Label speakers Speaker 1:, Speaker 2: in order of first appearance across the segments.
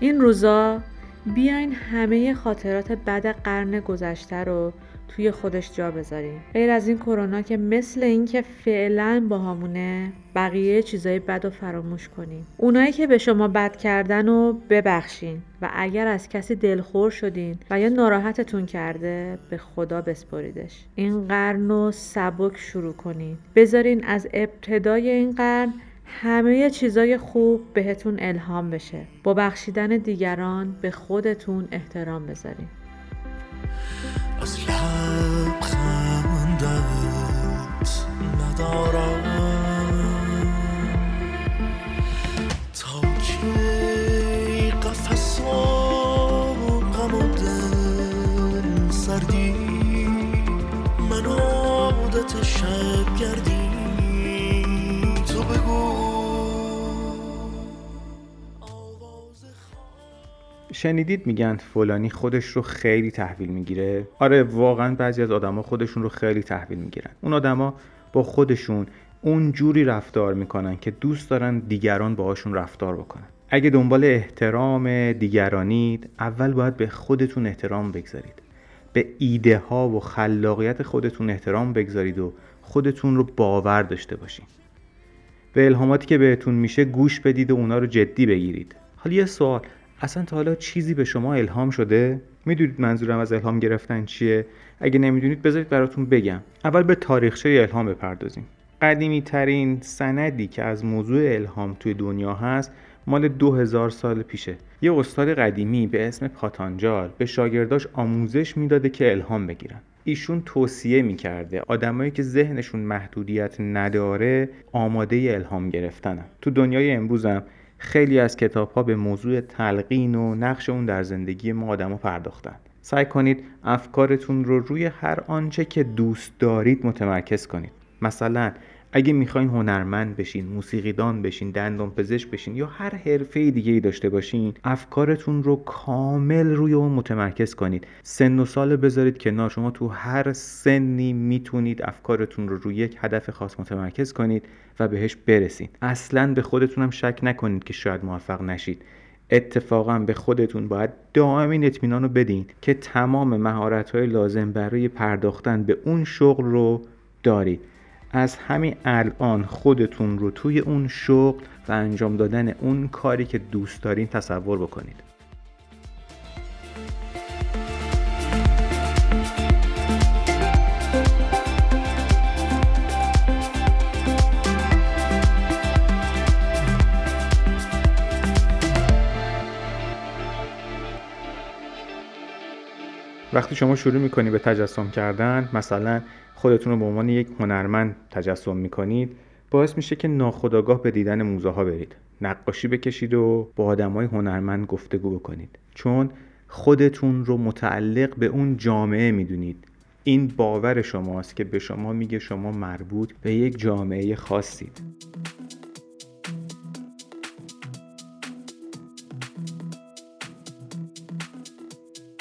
Speaker 1: این روزا بیاین همه خاطرات بد قرن گذشته رو توی خودش جا بذاریم. غیر از این کرونا که مثل اینکه فعلا با همونه بقیه چیزای بد و فراموش کنیم. اونایی که به شما بد کردن و ببخشین و اگر از کسی دلخور شدین و یا ناراحتتون کرده به خدا بسپریدش. این قرن رو سبک شروع کنین. بذارین از ابتدای این قرن همه چیزای خوب بهتون الهام بشه. با بخشیدن دیگران به خودتون احترام بذارین. از ندارم. شنیدید میگن فلانی خودش رو خیلی تحویل می‌گیره؟ آره واقعا بعضی از آدما خودشون رو خیلی تحویل می‌گیرن. اون آدما با خودشون اون جوری رفتار می‌کنن که دوست دارن دیگران باهاشون رفتار بکنن. اگه دنبال احترام دیگرانید اول باید به خودتون احترام بگذارید. به ایده ها و خلاقیت خودتون احترام بگذارید و خودتون رو باور داشته باشین. به الهاماتی که بهتون میشه گوش بدید و اونا رو جدی بگیرید. حالا یه سوال اصلا تا حالا چیزی به شما الهام شده؟ می‌دونید منظورم از الهام گرفتن چیه؟ اگه نمی‌دونید بذارید براتون بگم. اول به تاریخچه الهام بپردازیم. قدیمی ترین سندی که از موضوع الهام توی دنیا هست مال 2000 سال پیشه. یه استاد قدیمی به اسم پاتانجال به شاگرداش آموزش می‌داده که الهام بگیرن. ایشون توصیه می‌کرده آدمایی که ذهنشون محدودیت نداره آماده الهام گرفتنن. تو دنیای امروزم خیلی از کتاب ها به موضوع تلقین و نقش اون در زندگی ما آدم پرداختن. سعی کنید افکارتون رو روی هر آنچه که دوست دارید متمرکز کنید. مثلا اگه می‌خواین هنرمند بشین موسیقیدان بشین دندان پزشک بشین یا هر حرفه دیگه ای داشته باشین افکارتون رو کامل روی اون متمرکز کنید. سن و سال بذارید کنار. شما تو هر سنی می‌تونید افکارتون رو روی یک هدف خاص متمرکز کنید و بهش برسید. اصلا به خودتون هم شک نکنید که شاید موفق نشید. اتفاقا به خودتون باید دائم این اطمینان رو بدین که تمام مهارت های لازم برای پرداختن به اون شغل رو دارید. از همین الان خودتون رو توی اون شغل و انجام دادن اون کاری که دوست دارین تصور بکنید. وقتی شما شروع می‌کنی به تجسم کردن مثلا خودتون رو به عنوان یک هنرمند تجسم می‌کنید باعث میشه که ناخداگاه به دیدن موزه ها برید. نقاشی بکشید و با آدمای هنرمند گفتگو بکنید. چون خودتون رو متعلق به اون جامعه می‌دونید. این باور شماست که به شما میگه شما مربوط به یک جامعه خاصید.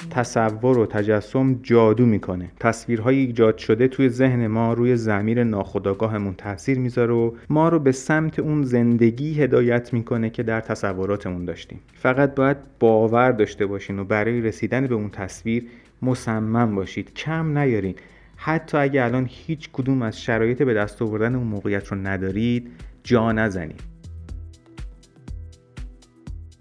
Speaker 1: تصور و تجسم جادو می‌کنه. تصویرهای ایجاد شده توی ذهن ما روی زمیر ناخودآگاهمون تاثیر می‌ذاره و ما رو به سمت اون زندگی هدایت می‌کنه که در تصوراتمون داشتیم. فقط باید باور داشته باشین و برای رسیدن به اون تصویر مصمم باشید. کم نیارین. حتی اگه الان هیچ کدوم از شرایط به دست آوردن اون موقعیت رو ندارید جا نزنید.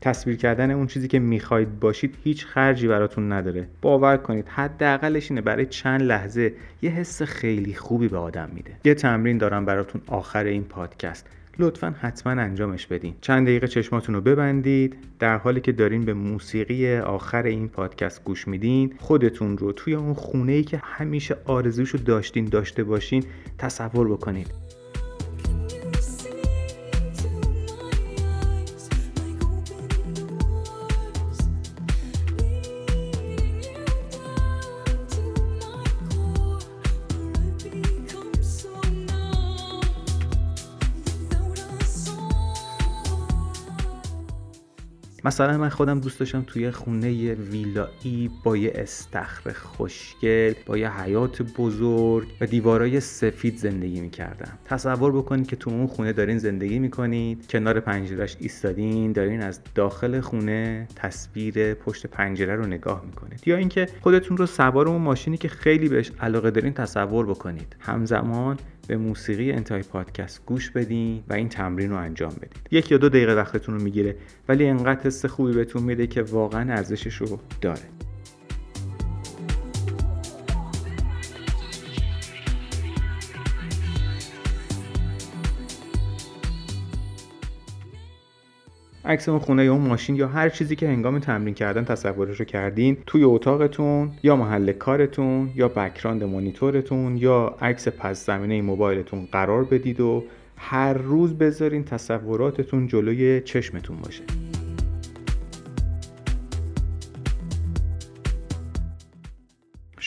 Speaker 1: تصویر کردن اون چیزی که می‌خواید باشید هیچ خرجی براتون نداره. باور کنید حداقلش اینه برای چند لحظه یه حس خیلی خوبی به آدم میده. یه تمرین دارم براتون آخر این پادکست. لطفا حتما انجامش بدین. چند دقیقه چشماتون رو ببندید. در حالی که دارین به موسیقی آخر این پادکست گوش میدین خودتون رو توی اون خونه ای که همیشه آرزوشو داشتین داشته باشین تصور بکنید. مثلا من خودم دوست داشتم توی خونه ویلایی با یه استخر خوشگل با یه حیات بزرگ و دیوارای سفید زندگی می‌کردم. تصور بکنید که تو اون خونه دارین زندگی می‌کنید کنار پنجرهش ایستادین دارین از داخل خونه تصویر پشت پنجره رو نگاه می‌کنید. یا اینکه خودتون رو سوار اون ماشینی که خیلی بهش علاقه دارین تصور بکنید. همزمان به موسیقی انتهای پادکست گوش بدین و این تمرین رو انجام بدید یک یا دو دقیقه وقتتون رو می‌گیره ولی انقدر حس خوبی بهتون میده که واقعا ارزشش رو داره. عکس اون خونه یا اون ماشین یا هر چیزی که هنگام تمرین کردن تصورش رو کردین توی اتاقتون یا محل کارتون یا بکراند مانیتورتون یا عکس پس زمینه موبایلتون قرار بدید و هر روز بذارین تصوراتتون جلوی چشمتون باشه.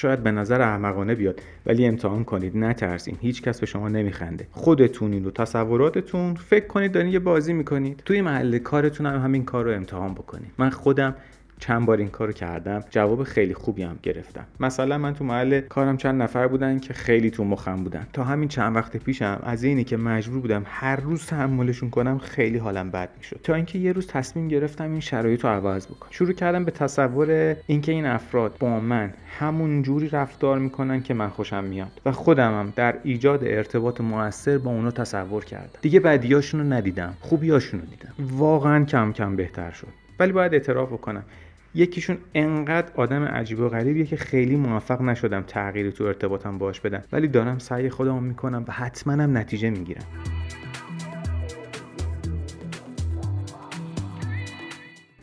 Speaker 1: شاید به نظر احمقانه بیاد ولی امتحان کنید نترسین. هیچ کس به شما نمیخنده. خودتونین و تصوراتتون. فکر کنید دارین یه بازی می‌کنید. توی محل کارتون هم همین کار رو امتحان بکنید. من خودم چند بار این کارو کردم جواب خیلی خوبی هم گرفتم. مثلا من تو محل کارم چند نفر بودن که خیلی تو مخم بودن. تا همین چند وقت پیشم از اینی که مجبور بودم هر روز تحملشون کنم خیلی حالم بد می‌شد. تا اینکه یه روز تصمیم گرفتم این شرایط رو عوض بکنم. شروع کردم به تصور اینکه این افراد با من همون جوری رفتار می‌کنن که من خوشم میاد. و خودمم در ایجاد ارتباط موثر با اونا تصور کردم. دیگه بدیاشون رو ندیدم خوبیاشون رو دیدم. واقعا کم کم بهتر شد. ولی باید اعتراف بکنم. یکیشون انقدر آدم عجیب و غریبیه که خیلی موفق نشدم تغییری تو ارتباطم باش بدم. ولی دارم سعی خودم می‌کنم و حتما نتیجه می‌گیرم.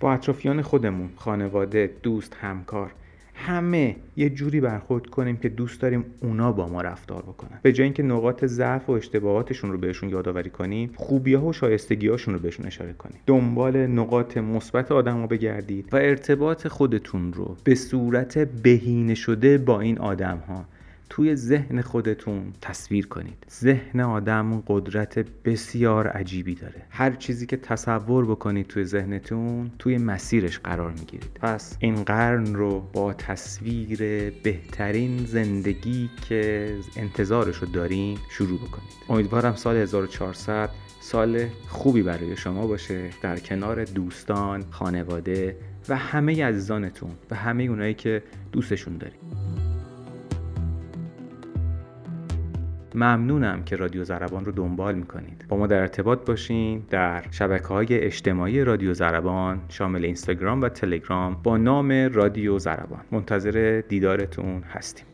Speaker 1: با اطرافیان خودمون خانواده دوست همکار همه یه جوری برخورد کنیم که دوست داریم اونا با ما رفتار بکنن. به جای اینکه نقاط ضعف و اشتباهاتشون رو بهشون یادآوری کنیم خوبی ها و شایستگیهاشون رو بهشون اشاره کنیم. دنبال نقاط مثبت آدم رو بگردید و ارتباط خودتون رو به صورت بهینه شده با این آدم ها توی ذهن خودتون تصویر کنید. ذهن آدم قدرت بسیار عجیبی داره. هر چیزی که تصور بکنید توی ذهنتون توی مسیرش قرار می‌گیرید. پس این قرن رو با تصویر بهترین زندگی که انتظارش رو دارین شروع بکنید. امیدوارم سال 1400 سال خوبی برای شما باشه. در کنار دوستان، خانواده و همه عزیزانتون و همه اونایی که دوستشون دارید ممنونم که رادیو زربان رو دنبال می‌کنید. با ما در ارتباط باشین در شبکه های اجتماعی رادیو زربان شامل اینستاگرام و تلگرام با نام رادیو زربان. منتظر دیدارتون هستیم.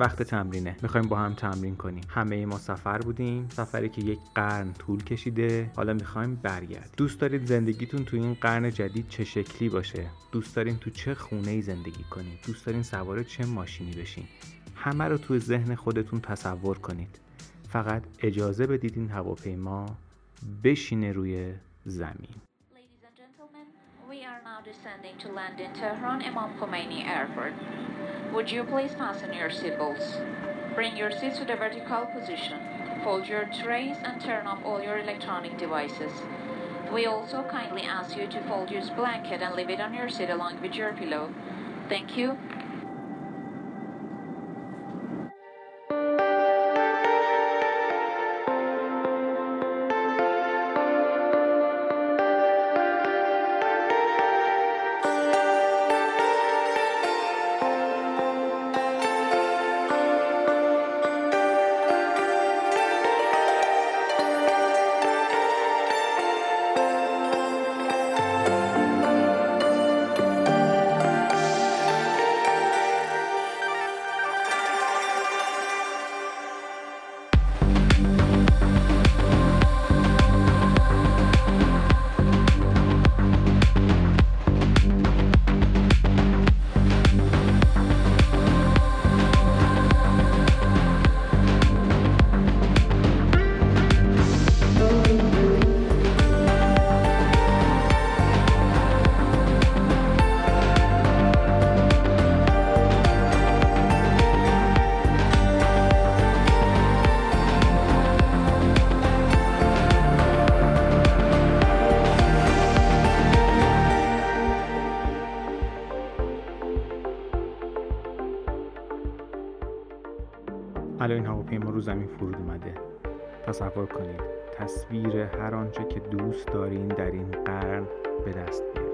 Speaker 1: وقت تمرینه. می‌خوایم با هم تمرین کنیم. همه ما سفر بودیم. سفری که یک قرن طول کشیده. حالا می‌خوایم برگرد دوست دارید زندگیتون تو این قرن جدید چه شکلی باشه؟ دوست دارین تو چه خونه ای زندگی کنید؟ دوست دارین سوار چه ماشینی بشین؟ همه رو تو ذهن خودتون تصور کنید. فقط اجازه بدید این هواپیما بشینه روی زمین. Descending to land in Tehran Imam Khomeini Airport. Would you please fasten your seatbelts? Bring your seats to the vertical position. Fold your trays and turn off all your electronic devices. We also kindly ask you to fold your blanket and leave it on your seat along with your pillow. Thank you. الان این هواپیما رو زمین فرود اومده. تصور کنید تصویر هر آنچه که دوست دارین در این قرن به دست بیارید